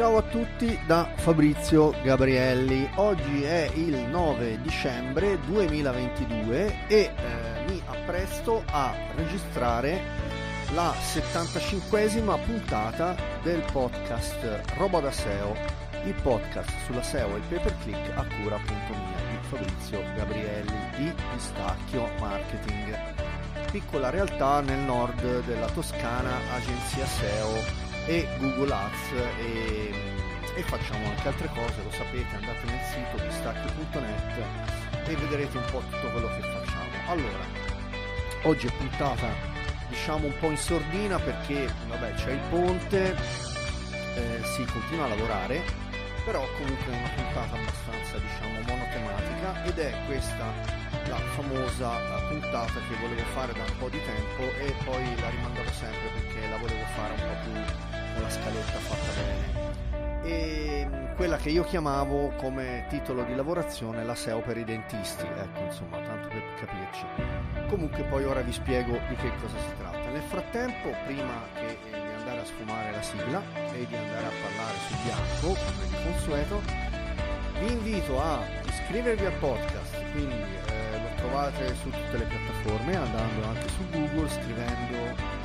Ciao a tutti da Fabrizio Gabrielli. Oggi è il 9 dicembre 2022 e eh, mi appresto a registrare la 75esima puntata del podcast Roba da SEO, il podcast sulla SEO e il pay per click a cura appunto mia di Fabrizio Gabrielli di Pistacchio Marketing. Piccola realtà nel nord della Toscana, agenzia SEO e Google Ads e, e, facciamo anche altre cose, lo sapete, andate nel sito pistacchio.net e vedrete un po' tutto quello che facciamo. Allora, oggi è puntata diciamo un po' in sordina perché vabbè c'è il ponte, eh, si continua a lavorare, però comunque è una puntata abbastanza diciamo monotematica ed è questa la famosa puntata che volevo fare da un po' di tempo e poi la rimandavo sempre perché la volevo fare un po' più con la scaletta fatta bene. E mm, quella che io chiamavo come titolo di lavorazione la SEO per i dentisti, ecco insomma, tanto per capirci. Comunque poi ora vi spiego di che cosa si tratta. Nel frattempo, prima che, di andare a sfumare la sigla e di andare a parlare sul bianco, come di consueto, vi invito a iscrivervi al podcast, quindi eh, lo trovate su tutte le piattaforme andando anche su Google, scrivendo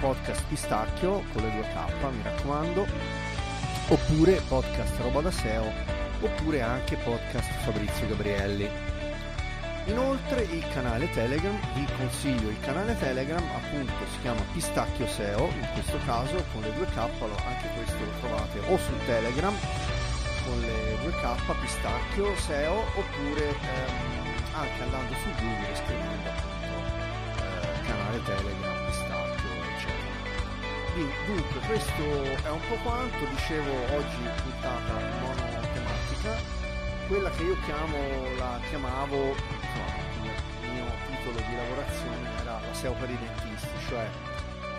podcast Pistacchio con le due K, mi raccomando, oppure podcast Roba da SEO, oppure anche podcast Fabrizio Gabrielli. Inoltre il canale Telegram, vi consiglio il canale Telegram, appunto si chiama Pistacchio SEO, in questo caso con le due K, anche questo lo trovate o su Telegram con le due K, Pistacchio SEO, oppure ehm, anche andando su Google e scrivendo appunto eh, canale Telegram dunque questo è un po' quanto, dicevo oggi puntata monotematica, quella che io chiamo, la chiamavo, insomma, il mio titolo di lavorazione era la SEO per i dentisti, cioè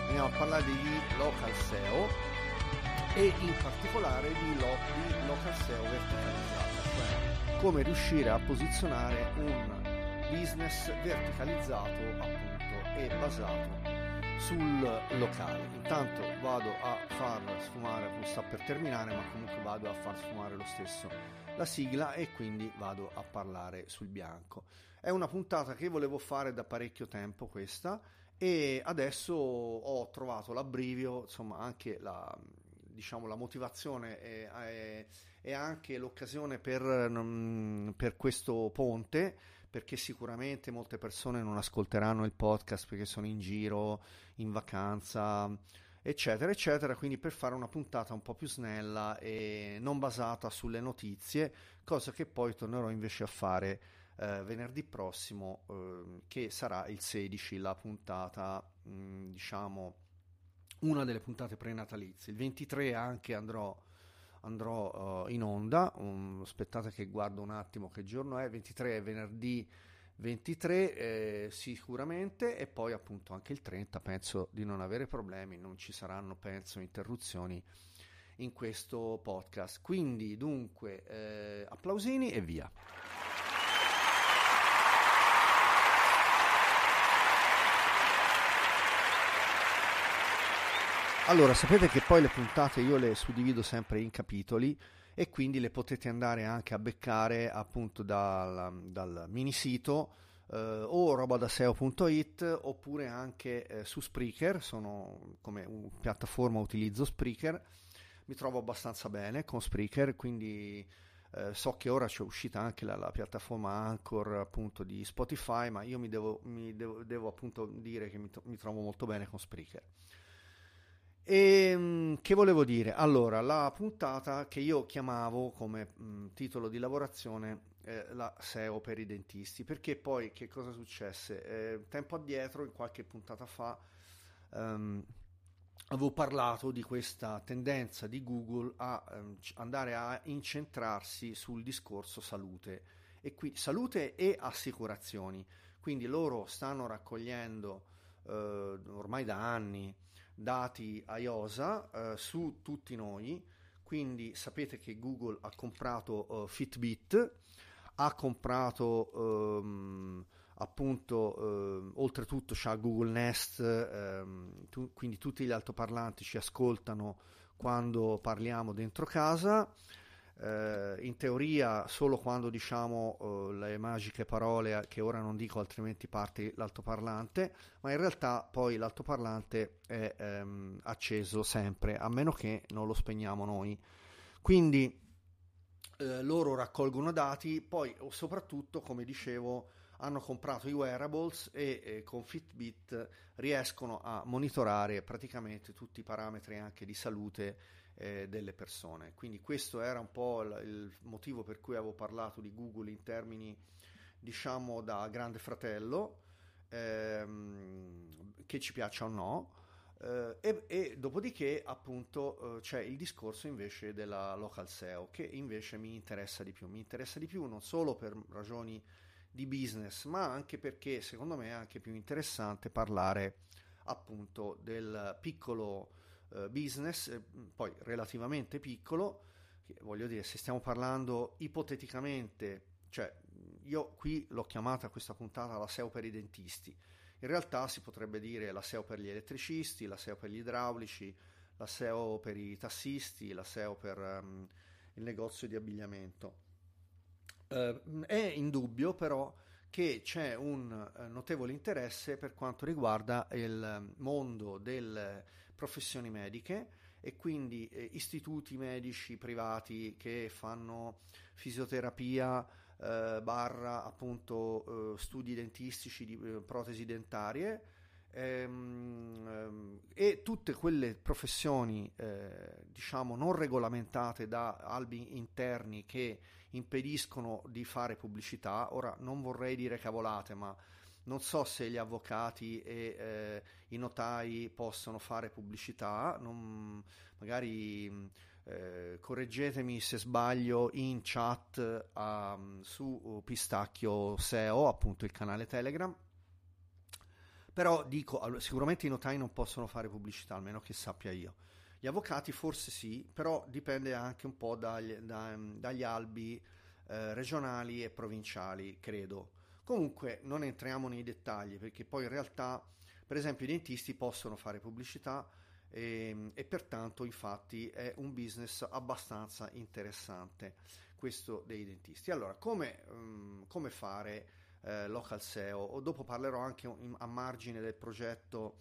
andiamo a parlare di local SEO e in particolare di, lo, di local SEO verticalizzata, cioè come riuscire a posizionare un business verticalizzato appunto e basato sul locale. Intanto vado a far sfumare, sta per terminare, ma comunque vado a far sfumare lo stesso la sigla e quindi vado a parlare sul bianco. È una puntata che volevo fare da parecchio tempo questa e adesso ho trovato l'abbrivio, insomma anche la, diciamo, la motivazione e, e, e anche l'occasione per, per questo ponte perché sicuramente molte persone non ascolteranno il podcast perché sono in giro, in vacanza, eccetera, eccetera. Quindi per fare una puntata un po' più snella e non basata sulle notizie, cosa che poi tornerò invece a fare eh, venerdì prossimo, eh, che sarà il 16, la puntata, mh, mm, diciamo, una delle puntate prenatalizie. Il 23 anche andrò andrò uh, in onda. Um, aspettate che guardo un attimo che giorno è, 23 è venerdì 23 eh, sicuramente e poi appunto anche il 30 penso di non avere problemi, non ci saranno penso interruzioni in questo podcast. Quindi dunque eh, applausini e via. Allora, sapete che poi le puntate io le suddivido sempre in capitoli e quindi le potete andare anche a beccare appunto dal, dal mini sito eh, o robadaseo.it oppure anche eh, su Spreaker, sono come piattaforma utilizzo Spreaker, mi trovo abbastanza bene con Spreaker, quindi eh, so che ora c'è uscita anche la, la, piattaforma Anchor appunto di Spotify, ma io mi devo, mi devo, devo appunto dire che mi, mi trovo molto bene con Spreaker. E ehm, che volevo dire? Allora, la puntata che io chiamavo come mh, titolo di lavorazione eh, la SEO per i dentisti, perché poi che cosa successe? Eh, tempo addietro, in qualche puntata fa, um, avevo parlato di questa tendenza di Google a um, andare a incentrarsi sul discorso salute e qui salute e assicurazioni. Quindi loro stanno raccogliendo eh, ormai da anni dati IOSA eh, su tutti noi, quindi sapete che Google ha comprato uh, Fitbit, ha comprato um, appunto uh, oltretutto c'ha Google Nest, um, tu, quindi tutti gli altoparlanti ci ascoltano quando parliamo dentro casa. Eh, in teoria solo quando diciamo eh, le magiche parole che ora non dico altrimenti parte l'altoparlante ma in realtà poi l'altoparlante è ehm, acceso sempre a meno che non lo spegniamo noi. Quindi eh, loro raccolgono dati poi soprattutto come dicevo hanno comprato i wearables e eh, con Fitbit riescono a monitorare praticamente tutti i parametri anche di salute eh, delle persone. Quindi questo era un po' il, il motivo per cui avevo parlato di Google in termini diciamo da grande fratello, ehm, che ci piaccia o no. Uh, e, e, dopodiché appunto uh, c'è il discorso invece della local SEO che invece mi interessa di più mi interessa di più non solo per ragioni di business, ma anche perché secondo me è anche più interessante parlare appunto del piccolo eh, business, eh, poi relativamente piccolo, voglio dire, se stiamo parlando ipoteticamente, cioè io qui l'ho chiamata questa puntata la SEO per i dentisti, in realtà si potrebbe dire la SEO per gli elettricisti, la SEO per gli idraulici, la SEO per i tassisti, la SEO per um, il negozio di abbigliamento. Eh, è indubbio però che c'è un eh, notevole interesse per quanto riguarda il mondo delle professioni mediche e quindi eh, istituti medici privati che fanno fisioterapia eh, barra appunto eh, studi dentistici di eh, protesi dentarie ehm, ehm, e tutte quelle professioni eh, diciamo non regolamentate da albi interni che impediscono di fare pubblicità. Ora non vorrei dire cavolate ma non so se gli avvocati e eh, i notai possono fare pubblicità, non, magari eh, correggetemi se sbaglio in chat um, su Pistacchio SEO, appunto il canale Telegram. Però dico, sicuramente i notai non possono fare pubblicità, almeno che sappia io. Gli avvocati forse sì, però dipende anche un po' dagli, da, dagli albi eh, regionali e provinciali, credo. Comunque non entriamo nei dettagli perché poi in realtà, per esempio, i dentisti possono fare pubblicità e, ehm, e pertanto infatti è un business abbastanza interessante questo dei dentisti. Allora, come, um, come fare eh, local SEO dopo parlerò anche in, a margine del progetto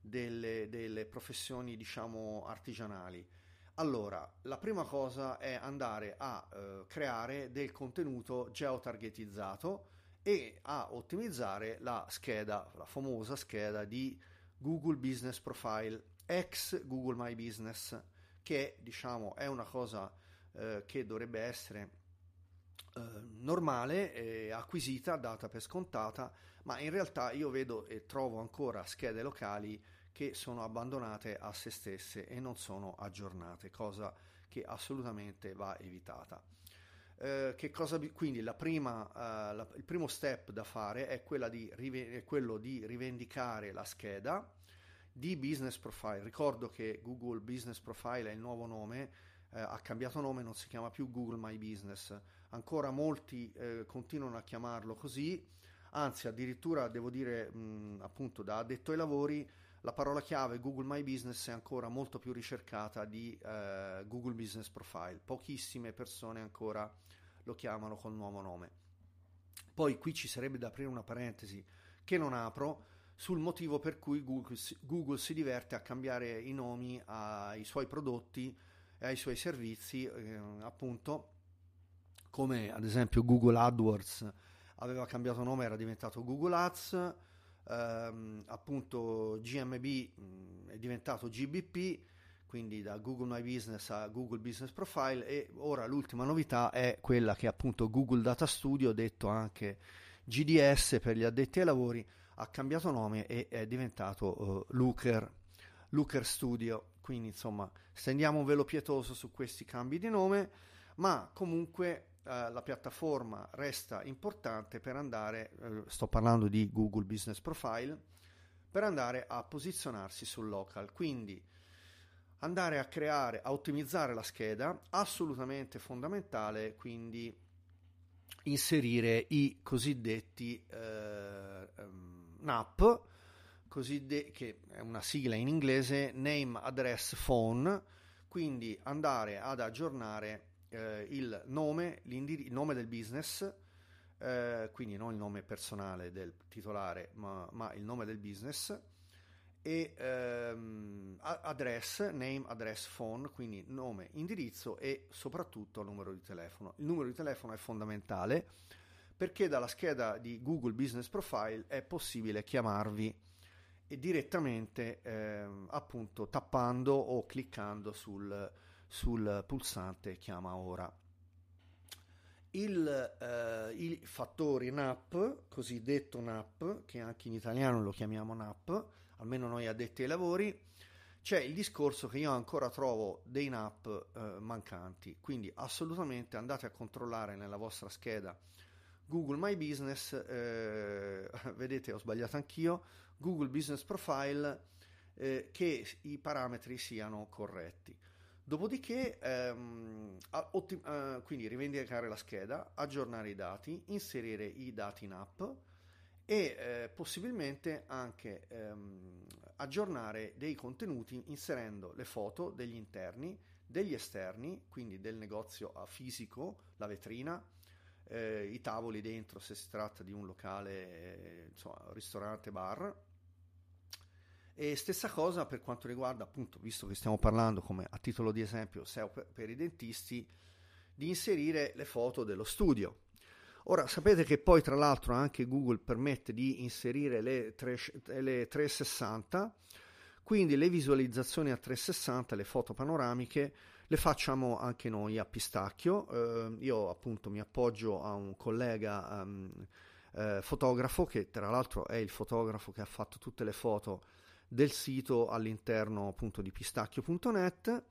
delle, delle professioni diciamo artigianali. Allora, la prima cosa è andare a eh, creare del contenuto geotargetizzato e a ottimizzare la scheda, la famosa scheda di Google Business Profile, ex Google My Business, che diciamo è una cosa eh, che dovrebbe essere eh, normale, eh, acquisita, data per scontata, ma in realtà io vedo e trovo ancora schede locali che sono abbandonate a se stesse e non sono aggiornate, cosa che assolutamente va evitata. Eh, cosa, quindi prima, uh, la, il primo step da fare è, di, è, quello di rivendicare la scheda di Business Profile. Ricordo che Google Business Profile è il nuovo nome, eh, ha cambiato nome, non si chiama più Google My Business. Ancora molti eh, continuano a chiamarlo così, anzi addirittura devo dire mh, appunto da addetto ai lavori la parola chiave Google My Business è ancora molto più ricercata di eh, Google Business Profile. Pochissime persone ancora lo chiamano col nuovo nome. Poi qui ci sarebbe da aprire una parentesi che non apro sul motivo per cui Google, Google si diverte a cambiare i nomi ai suoi prodotti e ai suoi servizi, eh, appunto come ad esempio Google AdWords aveva cambiato nome, era diventato Google Ads, ehm, appunto GMB mh, mm, è diventato GBP, quindi da Google My Business a Google Business Profile e ora l'ultima novità è quella che appunto Google Data Studio, detto anche GDS per gli addetti ai lavori, ha cambiato nome e è diventato uh, Looker, Looker Studio. Quindi insomma stendiamo un velo pietoso su questi cambi di nome, ma comunque eh, la piattaforma resta importante per andare, eh, sto parlando di Google Business Profile, per andare a posizionarsi sul local. Quindi andare a creare, a ottimizzare la scheda, assolutamente fondamentale, quindi inserire i cosiddetti eh, um, NAP, coside- che è una sigla in inglese, Name Address Phone, quindi andare ad aggiornare eh, il, nome, il nome del business, eh, quindi non il nome personale del titolare, ma, ma il nome del business, e ehm, address, name, address, phone, quindi nome, indirizzo e soprattutto numero di telefono. Il numero di telefono è fondamentale perché dalla scheda di Google Business Profile è possibile chiamarvi direttamente ehm, appunto tappando o cliccando sul, sul pulsante chiama ora. Il, eh, I fattori NAP, cosiddetto NAP, che anche in italiano lo chiamiamo NAP, almeno noi addetti ai lavori, c'è il discorso che io ancora trovo dei NAP eh, mancanti, quindi assolutamente andate a controllare nella vostra scheda Google My Business, eh, vedete ho sbagliato anch'io, Google Business Profile, eh, che i parametri siano corretti. Dopodiché, ehm, ottim- eh, quindi rivendicare la scheda, aggiornare i dati, inserire i dati in app e eh, possibilmente anche ehm, aggiornare dei contenuti inserendo le foto degli interni, degli esterni, quindi del negozio fisico, la vetrina, eh, i tavoli dentro se si tratta di un locale, eh, insomma, ristorante, bar. E stessa cosa per quanto riguarda, appunto, visto che stiamo parlando come a titolo di esempio SEO per, i dentisti, di inserire le foto dello studio Ora sapete che poi tra l'altro anche Google permette di inserire le, 3, le 360, quindi le visualizzazioni a 360, le foto panoramiche, le facciamo anche noi a pistacchio. Eh, io appunto mi appoggio a un collega um, eh, fotografo che tra l'altro è il fotografo che ha fatto tutte le foto del sito all'interno appunto di pistacchio.net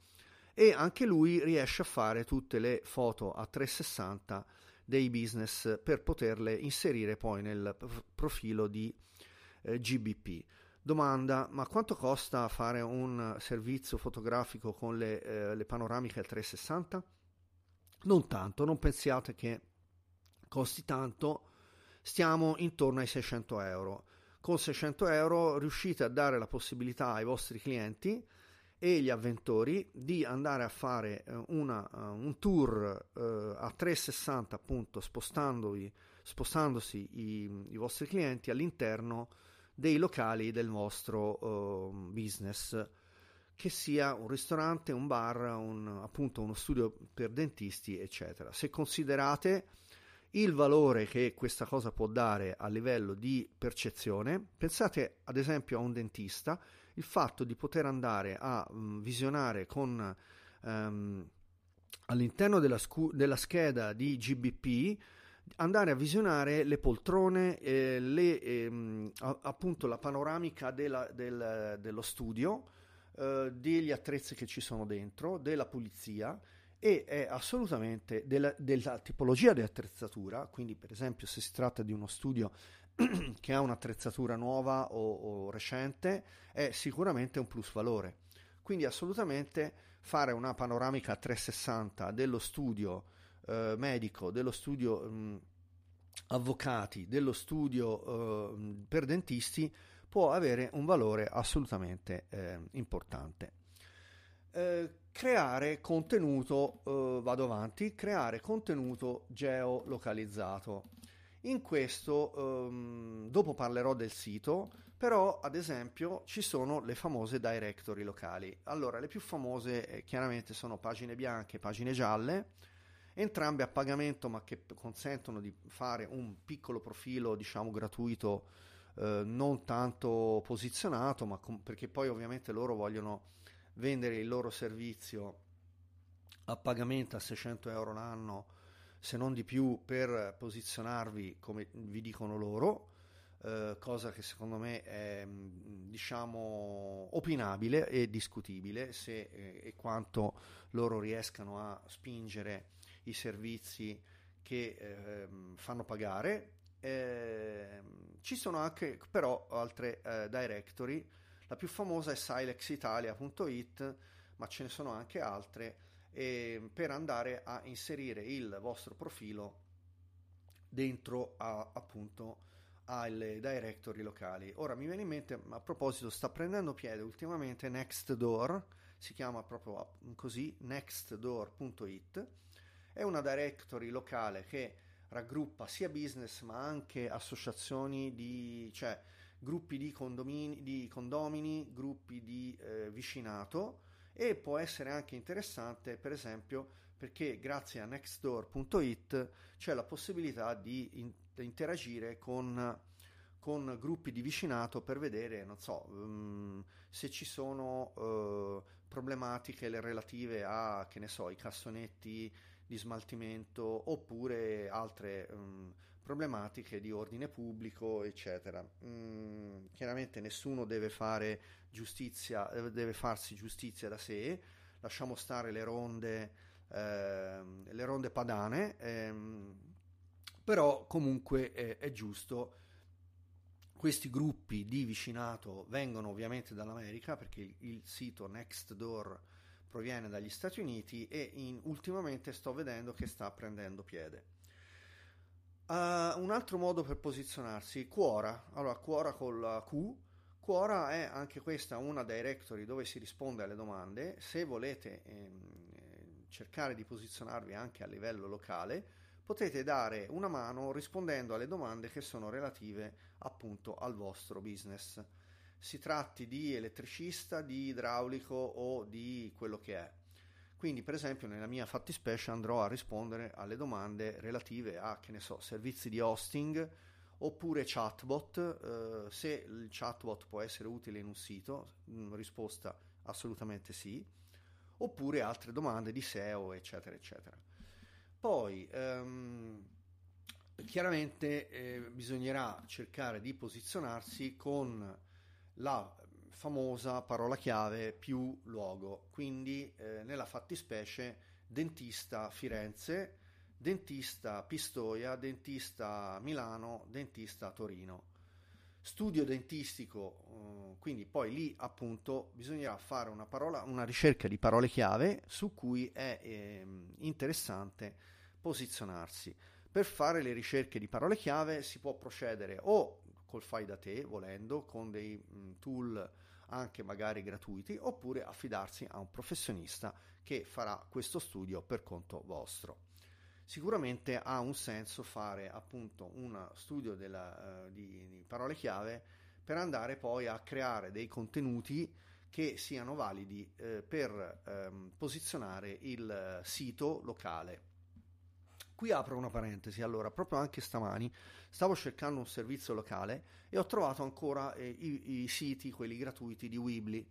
e anche lui riesce a fare tutte le foto a 360 dei business per poterle inserire poi nel profilo di eh, GBP. Domanda, ma quanto costa fare un servizio fotografico con le, eh, le panoramiche al 360? Non tanto, non pensiate che costi tanto, stiamo intorno ai 600 euro. Con 600 euro riuscite a dare la possibilità ai vostri clienti e gli avventori di andare a fare eh, una, uh, un tour uh, a 360 appunto spostandosi i, i, vostri clienti all'interno dei locali del vostro uh, business. Che sia un ristorante, un bar, un, appunto uno studio per dentisti eccetera. Se considerate il valore che questa cosa può dare a livello di percezione pensate ad esempio a un dentista il fatto di poter andare a um, visionare con um, all'interno della, scu- della, scheda di GBP andare a visionare le poltrone, eh, le, ehm, appunto la panoramica della, del, dello studio, eh, degli attrezzi che ci sono dentro, della pulizia e è assolutamente della, della, tipologia di attrezzatura, quindi per esempio se si tratta di uno studio che ha un'attrezzatura nuova o, o recente è sicuramente un plus valore. Quindi assolutamente fare una panoramica 360 dello studio eh, medico, dello studio mh, avvocati, dello studio eh, per dentisti può avere un valore assolutamente eh, importante. Eh, creare contenuto, eh, vado avanti, creare contenuto geolocalizzato. In questo, um, dopo parlerò del sito, però ad esempio ci sono le famose directory locali. Allora, le più famose eh, chiaramente sono pagine bianche, pagine gialle, entrambe a pagamento ma che consentono di fare un piccolo profilo, diciamo, gratuito, eh, non tanto posizionato, ma com- perché poi ovviamente loro vogliono vendere il loro servizio a pagamento a 600 euro l'anno se non di più, per posizionarvi come vi dicono loro, eh, cosa che secondo me è diciamo opinabile e discutibile se eh, e quanto loro riescano a spingere i servizi che eh, fanno pagare. Ehm, ci sono anche però altre eh, directory, la più famosa è silexitalia.it, ma ce ne sono anche altre eh, per andare a inserire il vostro profilo dentro a, appunto alle directory locali. Ora mi viene in mente, a proposito, sta prendendo piede ultimamente Nextdoor, si chiama proprio così, nextdoor.it, è una directory locale che raggruppa sia business ma anche associazioni di, cioè gruppi di, condomini, di condomini, gruppi di eh, vicinato e può essere anche interessante per esempio perché grazie a nextdoor.it c'è la possibilità di in- interagire con con gruppi di vicinato per vedere, non so, um, se ci sono uh, problematiche relative a, che ne so, i cassonetti di smaltimento oppure altre um, problematiche di ordine pubblico, eccetera. Mm, chiaramente nessuno deve fare giustizia, deve farsi giustizia da sé, lasciamo stare le ronde, eh, le ronde padane, ehm, però comunque è, è giusto questi gruppi di vicinato vengono ovviamente dall'America perché il, il sito Nextdoor proviene dagli Stati Uniti e in, ultimamente sto vedendo che sta prendendo piede. Uh, un altro modo per posizionarsi, Quora. Allora, Quora con la Q. Quora è anche questa una directory dove si risponde alle domande. Se volete ehm, cercare di posizionarvi anche a livello locale, potete dare una mano rispondendo alle domande che sono relative appunto al vostro business. Si tratti di elettricista, di idraulico o di quello che è. Quindi, per esempio, nella mia fattispecie andrò a rispondere alle domande relative a, che ne so, servizi di hosting oppure chatbot, eh, se il chatbot può essere utile in un sito, mm, risposta assolutamente sì, oppure altre domande di SEO, eccetera, eccetera. Poi ehm, chiaramente eh, bisognerà cercare di posizionarsi con la famosa parola chiave più luogo, quindi eh, nella fattispecie dentista Firenze, dentista Pistoia, dentista Milano, dentista Torino. Studio dentistico, eh, quindi poi lì appunto bisognerà fare una, parola, una ricerca di parole chiave su cui è eh, interessante posizionarsi. Per fare le ricerche di parole chiave si può procedere o col fai da te, volendo, con dei mh, tool anche magari gratuiti, oppure affidarsi a un professionista che farà questo studio per conto vostro. Sicuramente ha un senso fare appunto uno studio della, uh, di, di parole chiave per andare poi a creare dei contenuti che siano validi eh, per ehm, posizionare il sito locale. Qui apro una parentesi, allora, proprio anche stamani stavo cercando un servizio locale e ho trovato ancora eh, i, i, siti, quelli gratuiti di Weebly.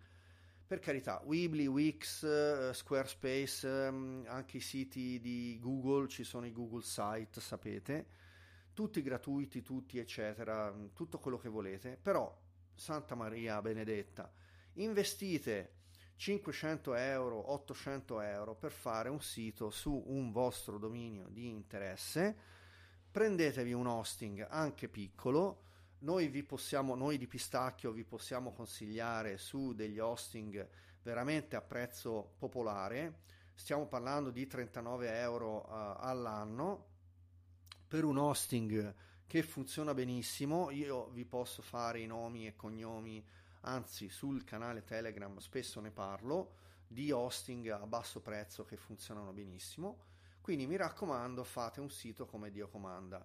Per carità, Weebly, Wix, uh, Squarespace, um, anche i siti di Google, ci sono i Google Site, sapete, tutti gratuiti, tutti eccetera, tutto quello che volete, però Santa Maria Benedetta, investite 500 euro, 800 euro per fare un sito su un vostro dominio di interesse, prendetevi un hosting anche piccolo, noi, vi possiamo, noi di Pistacchio vi possiamo consigliare su degli hosting veramente a prezzo popolare, stiamo parlando di 39 euro uh, all'anno. Per un hosting che funziona benissimo, io vi posso fare i nomi e cognomi anzi sul canale Telegram spesso ne parlo, di hosting a basso prezzo che funzionano benissimo, quindi mi raccomando fate un sito come Dio comanda.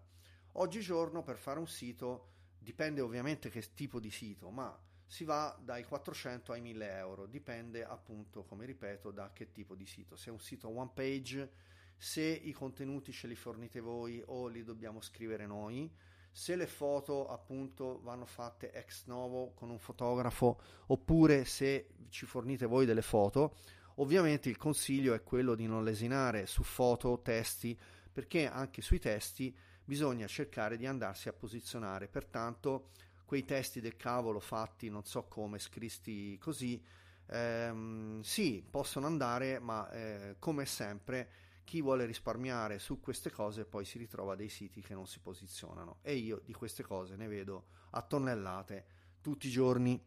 Oggigiorno per fare un sito dipende ovviamente che tipo di sito, ma si va dai 400 ai 1000 euro, dipende appunto, come ripeto, da che tipo di sito. Se è un sito one page, se i contenuti ce li fornite voi o li dobbiamo scrivere noi, se le foto appunto vanno fatte ex novo con un fotografo oppure se ci fornite voi delle foto ovviamente il consiglio è quello di non lesinare su foto testi perché anche sui testi bisogna cercare di andarsi a posizionare. Pertanto quei testi del cavolo fatti non so come scritti così ehm, sì possono andare ma eh, come sempre chi vuole risparmiare su queste cose poi si ritrova dei siti che non si posizionano e io di queste cose ne vedo a tonnellate tutti i giorni.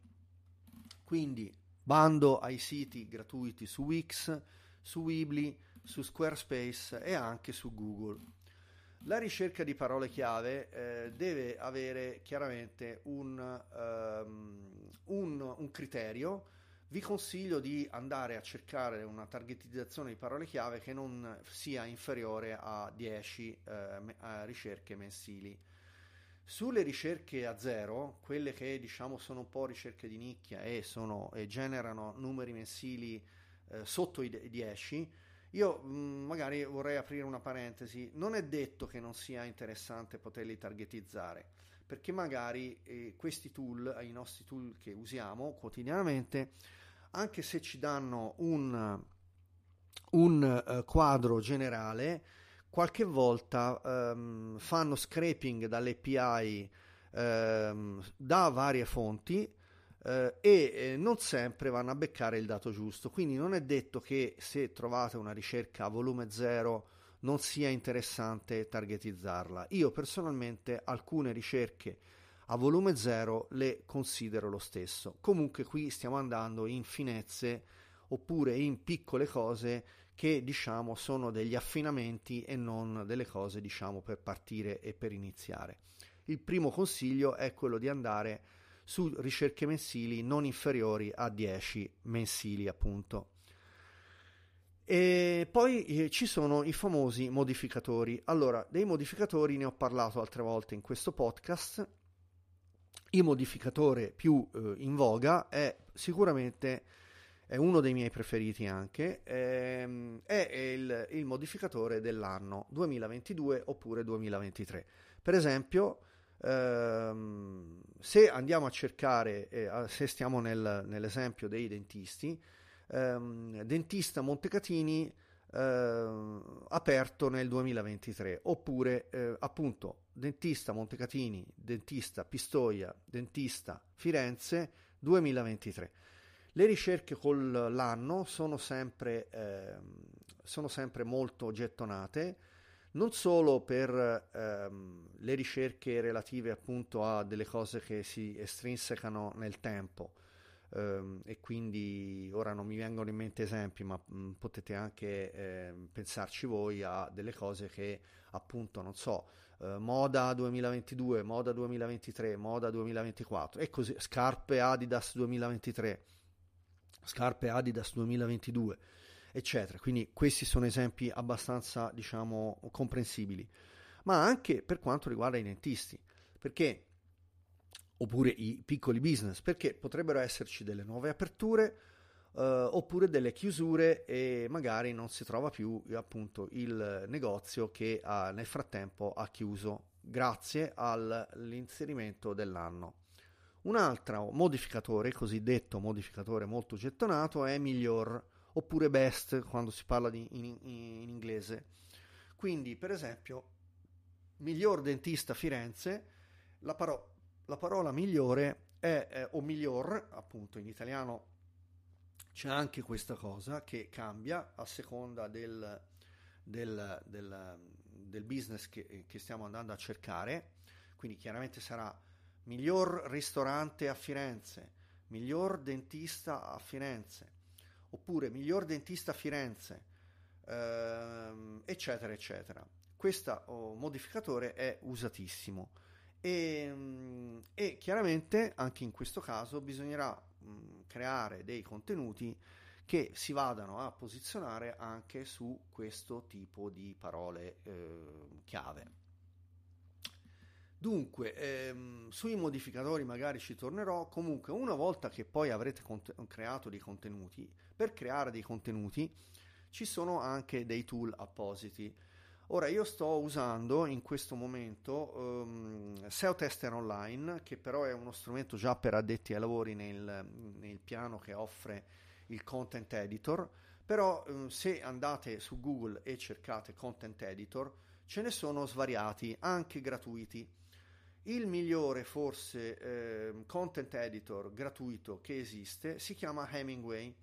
Quindi bando ai siti gratuiti su Wix, su Weebly, su Squarespace e anche su Google. La ricerca di parole chiave eh, deve avere chiaramente un, um, un, un criterio vi consiglio di andare a cercare una targetizzazione di parole chiave che non sia inferiore a 10 eh, ricerche mensili. Sulle ricerche a zero, quelle che diciamo sono un po' ricerche di nicchia e, sono, e generano numeri mensili eh, sotto i 10, io mh, mm, magari vorrei aprire una parentesi, non è detto che non sia interessante poterli targetizzare, perché magari eh, questi tool, i nostri tool che usiamo quotidianamente, anche se ci danno un, un uh, quadro generale, qualche volta um, fanno scraping dalle API um, ehm, da varie fonti uh, e eh, non sempre vanno a beccare il dato giusto. Quindi non è detto che se trovate una ricerca a volume 0 non sia interessante targetizzarla. Io personalmente alcune ricerche a volume 0 le considero lo stesso. Comunque qui stiamo andando in finezze oppure in piccole cose che diciamo sono degli affinamenti e non delle cose diciamo per partire e per iniziare. Il primo consiglio è quello di andare su ricerche mensili non inferiori a 10 mensili appunto. E poi eh, ci sono i famosi modificatori. Allora, dei modificatori ne ho parlato altre volte in questo podcast. Il modificatore più eh, in voga è sicuramente è uno dei miei preferiti anche, ehm, è il, il, modificatore dell'anno 2022 oppure 2023. Per esempio, ehm, se andiamo a cercare, eh, se stiamo nel, nell'esempio dei dentisti, ehm, dentista Montecatini eh, aperto nel 2023, oppure eh, appunto dentista Montecatini, dentista Pistoia, dentista Firenze 2023. Le ricerche con l'anno sono sempre, eh, sono sempre molto gettonate, non solo per ehm, le ricerche relative appunto a delle cose che si estrinsecano nel tempo, ehm, e quindi ora non mi vengono in mente esempi, ma mh, mm, potete anche eh, pensarci voi a delle cose che appunto, non so, eh, moda 2022, moda 2023, moda 2024 e così, scarpe Adidas 2023 scarpe Adidas 2022, eccetera. Quindi questi sono esempi abbastanza, diciamo, comprensibili. Ma anche per quanto riguarda i dentisti, perché oppure i piccoli business, perché potrebbero esserci delle nuove aperture eh, oppure delle chiusure e magari non si trova più appunto il negozio che ha, nel frattempo ha chiuso grazie all'inserimento dell'anno. Un altro modificatore, cosiddetto modificatore molto gettonato, è miglior oppure best quando si parla di, in, in inglese. Quindi, per esempio, miglior dentista Firenze, la, paro- la parola migliore è, eh, o miglior, appunto in italiano c'è anche questa cosa che cambia a seconda del, del, del, del business che, che stiamo andando a cercare. Quindi chiaramente sarà miglior ristorante a Firenze, miglior dentista a Firenze, oppure miglior dentista a Firenze, ehm, eccetera, eccetera. Questo oh, modificatore è usatissimo e, mm, e, chiaramente anche in questo caso bisognerà mh, creare dei contenuti che si vadano a posizionare anche su questo tipo di parole eh, chiave. Dunque, ehm, sui modificatori magari ci tornerò, comunque una volta che poi avrete cont- creato dei contenuti, per creare dei contenuti ci sono anche dei tool appositi. Ora io sto usando in questo momento um, SEO Tester Online, che però è uno strumento già per addetti ai lavori nel, nel piano che offre il Content Editor, però um, se andate su Google e cercate Content Editor, ce ne sono svariati, anche gratuiti. Il migliore forse eh, content editor gratuito che esiste si chiama Hemingway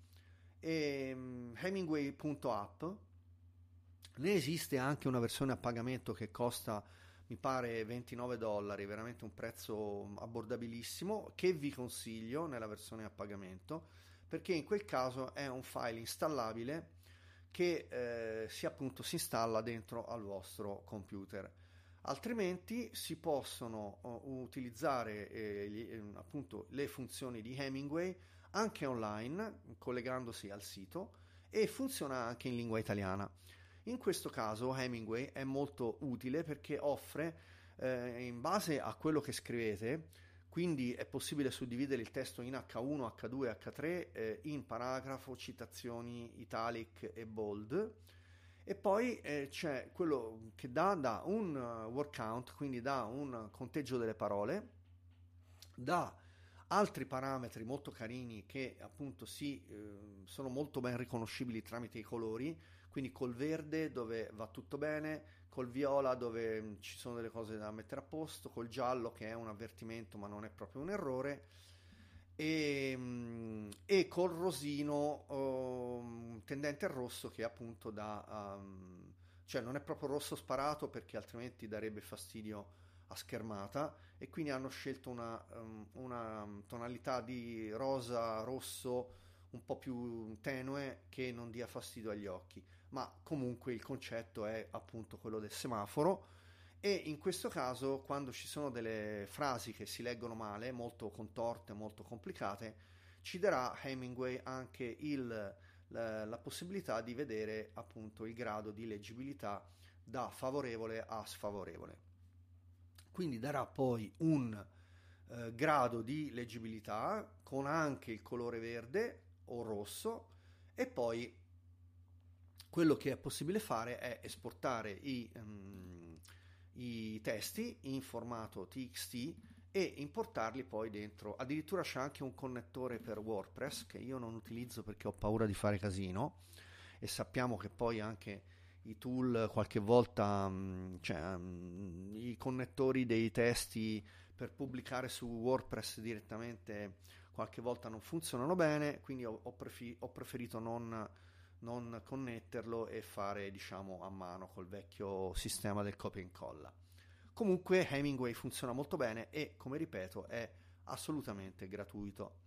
e um, Hemingway.app ne esiste anche una versione a pagamento che costa mi pare 29 dollari, veramente un prezzo abbordabilissimo che vi consiglio nella versione a pagamento perché in quel caso è un file installabile che eh, si appunto si installa dentro al vostro computer altrimenti si possono uh, utilizzare eh, eh, appunto le funzioni di Hemingway anche online, collegandosi al sito, e funziona anche in lingua italiana. In questo caso Hemingway è molto utile perché offre, eh, in base a quello che scrivete, quindi è possibile suddividere il testo in H1, H2, H3, eh, in paragrafo, citazioni, italic e bold. E poi eh, c'è quello che dà, dà un uh, word count, quindi dà un conteggio delle parole, dà altri parametri molto carini che appunto si, eh, sono molto ben riconoscibili tramite i colori, quindi col verde dove va tutto bene, col viola dove mm, ci sono delle cose da mettere a posto, col giallo che è un avvertimento ma non è proprio un errore. E, mm, e col rosino um, tendente al rosso che appunto dà um, cioè non è proprio rosso sparato perché altrimenti darebbe fastidio a schermata. E quindi hanno scelto una, um, una tonalità di rosa rosso un po' più tenue che non dia fastidio agli occhi ma comunque il concetto è appunto quello del semaforo e in questo caso quando ci sono delle frasi che si leggono male, molto contorte, molto complicate, ci darà Hemingway anche il, la, la, possibilità di vedere appunto il grado di leggibilità da favorevole a sfavorevole. Quindi darà poi un eh, grado di leggibilità con anche il colore verde o rosso e poi quello che è possibile fare è esportare i, um, i testi in formato TXT e importarli poi dentro. Addirittura c'è anche un connettore per WordPress che io non utilizzo perché ho paura di fare casino e sappiamo che poi anche i tool qualche volta, mm, cioè, mm, i connettori dei testi per pubblicare su WordPress direttamente qualche volta non funzionano bene, quindi ho, ho, preferito non non connetterlo e fare diciamo a mano col vecchio sistema del copia e incolla. Comunque Hemingway funziona molto bene e come ripeto è assolutamente gratuito.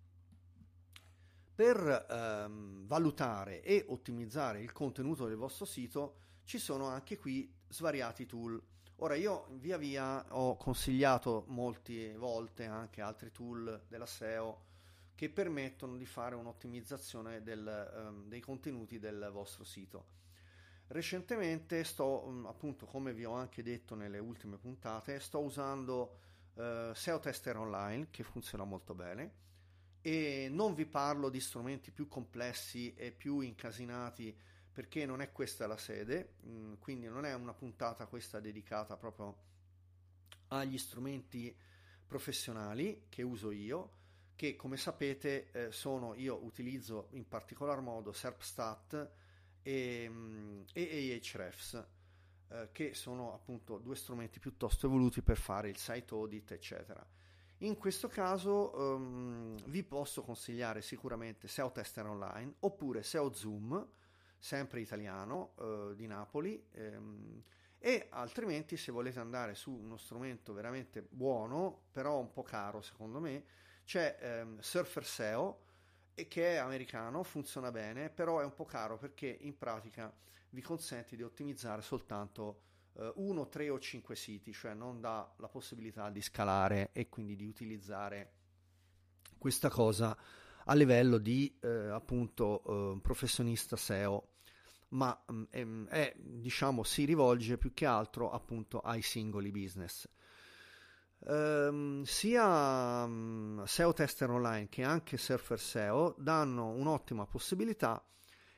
Per ehm, valutare e ottimizzare il contenuto del vostro sito ci sono anche qui svariati tool. Ora io via via ho consigliato molte volte anche altri tool della SEO che permettono di fare un'ottimizzazione del, um, dei contenuti del vostro sito. Recentemente sto, um, appunto, come vi ho anche detto nelle ultime puntate, sto usando uh, SEO Tester Online che funziona molto bene e non vi parlo di strumenti più complessi e più incasinati perché non è questa la sede, mh, mm, quindi non è una puntata questa dedicata proprio agli strumenti professionali che uso io che come sapete eh, sono, io utilizzo in particolar modo SERPstat e, mm, e Ahrefs, eh, che sono appunto due strumenti piuttosto evoluti per fare il site audit, eccetera. In questo caso um, vi posso consigliare sicuramente SEO Tester Online oppure SEO Zoom, sempre italiano, uh, di Napoli. Um, e altrimenti se volete andare su uno strumento veramente buono, però un po' caro secondo me, c'è ehm, Surfer SEO che è americano, funziona bene, però è un po' caro perché in pratica vi consente di ottimizzare soltanto eh, uno, tre o cinque siti, cioè non dà la possibilità di scalare e quindi di utilizzare questa cosa a livello di eh, appunto eh, professionista SEO. Ma mm, è, diciamo si rivolge più che altro appunto ai singoli business Um, sia um, SEO Tester Online che anche Surfer SEO danno un'ottima possibilità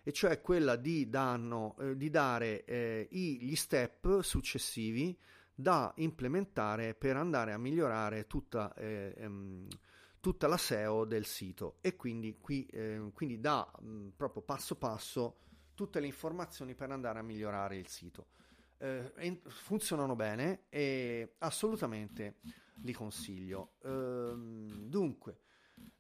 e cioè quella di, danno, eh, di dare eh, gli step successivi da implementare per andare a migliorare tutta, eh, ehm, tutta la SEO del sito. E quindi qui eh, quindi dà mh, proprio passo passo tutte le informazioni per andare a migliorare il sito eh, funzionano bene e assolutamente li consiglio. Ehm, dunque,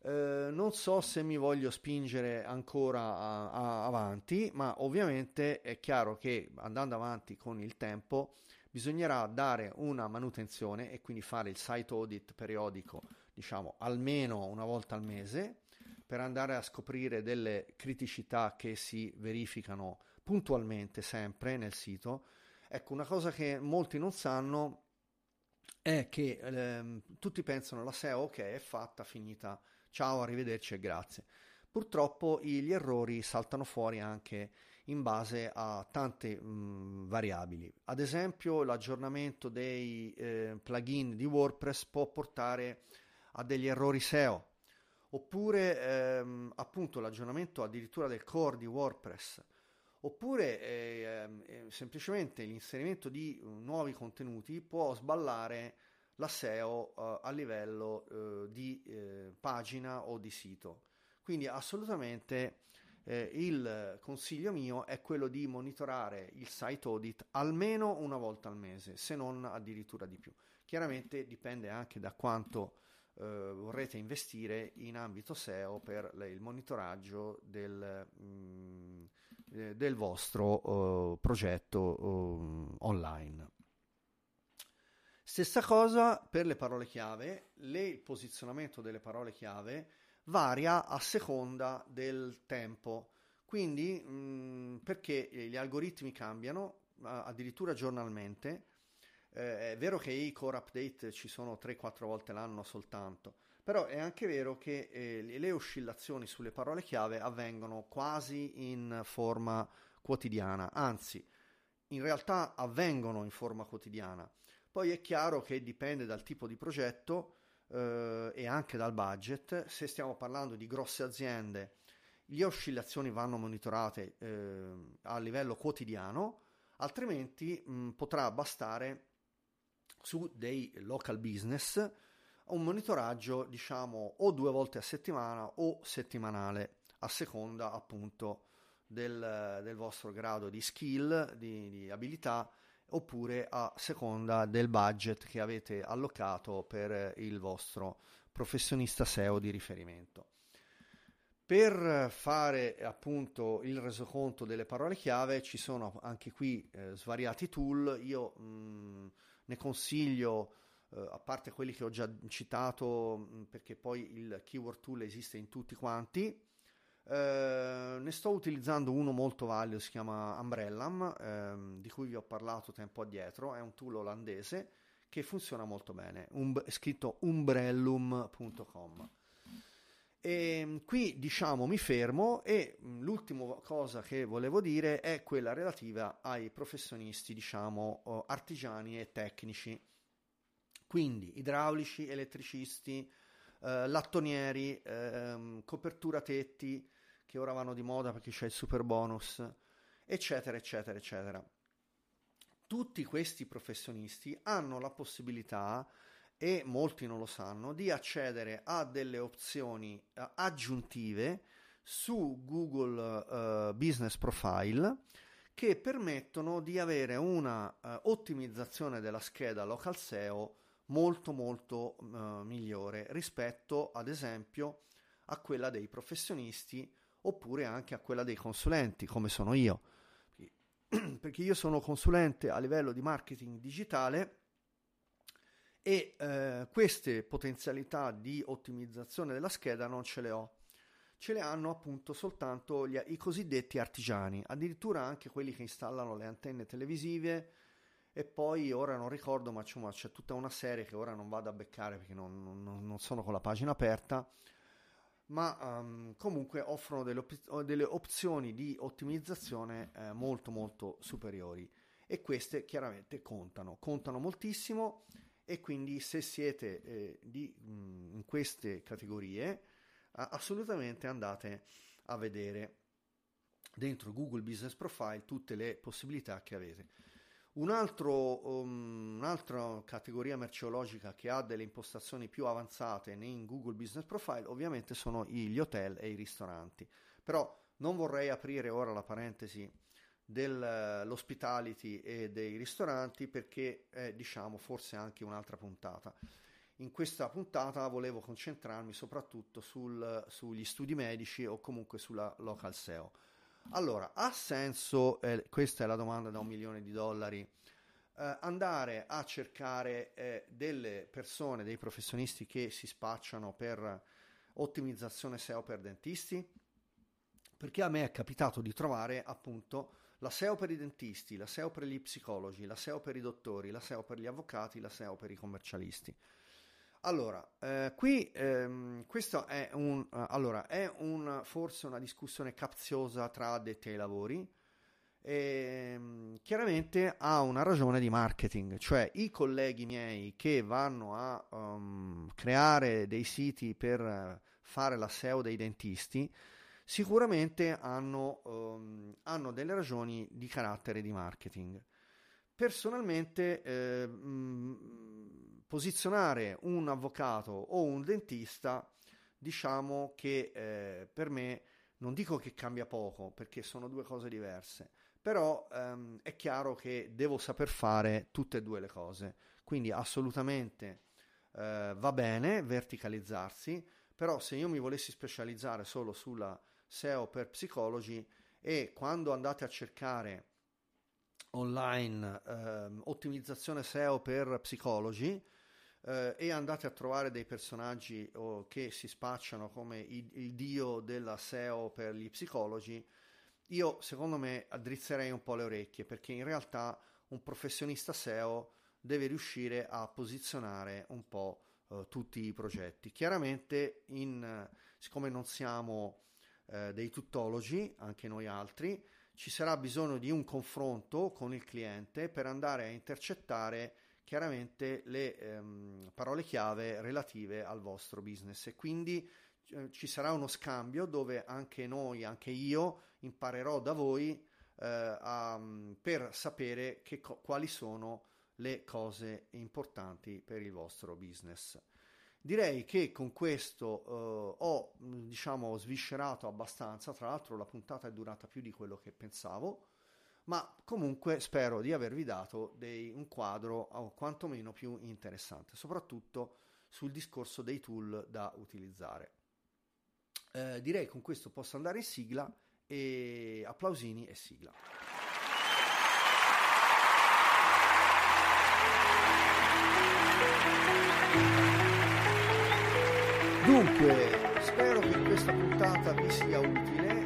eh, non so se mi voglio spingere ancora a, a, avanti, ma ovviamente è chiaro che andando avanti con il tempo bisognerà dare una manutenzione e quindi fare il site audit periodico, diciamo almeno una volta al mese, per andare a scoprire delle criticità che si verificano puntualmente sempre nel sito Ecco, una cosa che molti non sanno è che ehm, tutti pensano la SEO ok è fatta, finita, ciao, arrivederci e grazie. Purtroppo gli errori saltano fuori anche in base a tante mh, variabili. Ad esempio, l'aggiornamento dei eh, plugin di WordPress può portare a degli errori SEO, oppure ehm, appunto l'aggiornamento addirittura del core di WordPress, oppure eh, eh, semplicemente l'inserimento di uh, nuovi contenuti può sballare la SEO uh, a livello uh, di eh, pagina o di sito. Quindi assolutamente eh, il consiglio mio è quello di monitorare il site audit almeno una volta al mese, se non addirittura di più. Chiaramente dipende anche da quanto eh, vorrete investire in ambito SEO per il monitoraggio del, mh, mm, eh, del vostro uh, progetto uh, online. Stessa cosa per le parole chiave, le, il posizionamento delle parole chiave varia a seconda del tempo. Quindi, mh, mm, perché gli algoritmi cambiano addirittura giornalmente. Eh, è vero che i core update ci sono 3-4 volte l'anno soltanto, però è anche vero che eh, le oscillazioni sulle parole chiave avvengono quasi in forma quotidiana, anzi, in realtà avvengono in forma quotidiana. Poi è chiaro che dipende dal tipo di progetto eh, e anche dal budget. Se stiamo parlando di grosse aziende, le oscillazioni vanno monitorate eh, a livello quotidiano, altrimenti mh, potrà bastare su dei local business un monitoraggio diciamo o due volte a settimana o settimanale a seconda appunto del, del vostro grado di skill, di, di abilità oppure a seconda del budget che avete allocato per il vostro professionista SEO di riferimento. Per fare appunto il resoconto delle parole chiave ci sono anche qui eh, svariati tool, io mh, mm, ne consiglio eh, a parte quelli che ho già citato mm, perché poi il keyword tool esiste in tutti quanti, eh, ne sto utilizzando uno molto valido, si chiama Umbrellam, ehm, di cui vi ho parlato tempo addietro, è un tool olandese che funziona molto bene, um, è scritto umbrellum.com. E ehm, qui diciamo mi fermo e mm, l'ultima cosa che volevo dire è quella relativa ai professionisti, diciamo, artigiani e tecnici. Quindi idraulici, elettricisti, eh, lattonieri, eh, copertura tetti, che ora vanno di moda perché c'è il super bonus, eccetera, eccetera, eccetera. Tutti questi professionisti hanno la possibilità, e molti non lo sanno, di accedere a delle opzioni uh, aggiuntive su Google uh, Business Profile che permettono di avere una uh, ottimizzazione della scheda local SEO molto molto migliore rispetto ad esempio a quella dei professionisti oppure anche a quella dei consulenti, come sono io. Perché io sono consulente a livello di marketing digitale e eh, queste potenzialità di ottimizzazione della scheda non ce le ho. Ce le hanno appunto soltanto gli, i cosiddetti artigiani, addirittura anche quelli che installano le antenne televisive e poi ora non ricordo, ma c'è tutta una serie che ora non vado a beccare perché non, non, non sono con la pagina aperta. Ma um, comunque offrono delle, op- delle, opzioni di ottimizzazione eh, molto molto superiori. E queste chiaramente contano, contano moltissimo e quindi se siete eh, di, mh, mm, in queste categorie assolutamente andate a vedere dentro Google Business Profile tutte le possibilità che avete. Un altro, um, un'altra categoria merceologica che ha delle impostazioni più avanzate in Google Business Profile ovviamente sono gli hotel e i ristoranti. Però non vorrei aprire ora la parentesi dell'hospitality e dei ristoranti perché è diciamo forse anche un'altra puntata. In questa puntata volevo concentrarmi soprattutto sul, sugli studi medici o comunque sulla local SEO. Allora, ha senso, eh, questa è la domanda da un milione di dollari, eh, andare a cercare eh, delle persone, dei professionisti che si spacciano per ottimizzazione SEO per dentisti? Perché a me è capitato di trovare appunto la SEO per i dentisti, la SEO per gli psicologi, la SEO per i dottori, la SEO per gli avvocati, la SEO per i commercialisti. Allora, eh, qui ehm, questo è un, uh, allora, è un, forse una discussione capziosa tra addetti ai lavori. E, ehm, chiaramente ha una ragione di marketing, cioè i colleghi miei che vanno a um, creare dei siti per fare la SEO dei dentisti sicuramente hanno, um, hanno delle ragioni di carattere di marketing. Personalmente, eh, mh, posizionare un avvocato o un dentista, diciamo che eh, per me non dico che cambia poco, perché sono due cose diverse, però ehm, è chiaro che devo saper fare tutte e due le cose. Quindi assolutamente eh, va bene verticalizzarsi, però se io mi volessi specializzare solo sulla SEO per psicologi e quando andate a cercare online ehm, ottimizzazione SEO per psicologi eh, e andate a trovare dei personaggi oh, che si spacciano come il, il, dio della SEO per gli psicologi, io secondo me addrizzerei un po' le orecchie perché in realtà un professionista SEO deve riuscire a posizionare un po' eh, tutti i progetti. Chiaramente, in, siccome non siamo eh, dei tuttologi, anche noi altri, ci sarà bisogno di un confronto con il cliente per andare a intercettare chiaramente le ehm, parole chiave relative al vostro business. E quindi eh, ci sarà uno scambio dove anche noi, anche io imparerò da voi eh, a, per sapere che, quali sono le cose importanti per il vostro business. Direi che con questo eh, ho diciamo sviscerato abbastanza, tra l'altro la puntata è durata più di quello che pensavo, ma comunque spero di avervi dato dei, un quadro o quantomeno più interessante, soprattutto sul discorso dei tool da utilizzare. Eh, direi con questo posso andare in sigla e applausini e sigla. Dunque, spero che questa puntata vi sia utile,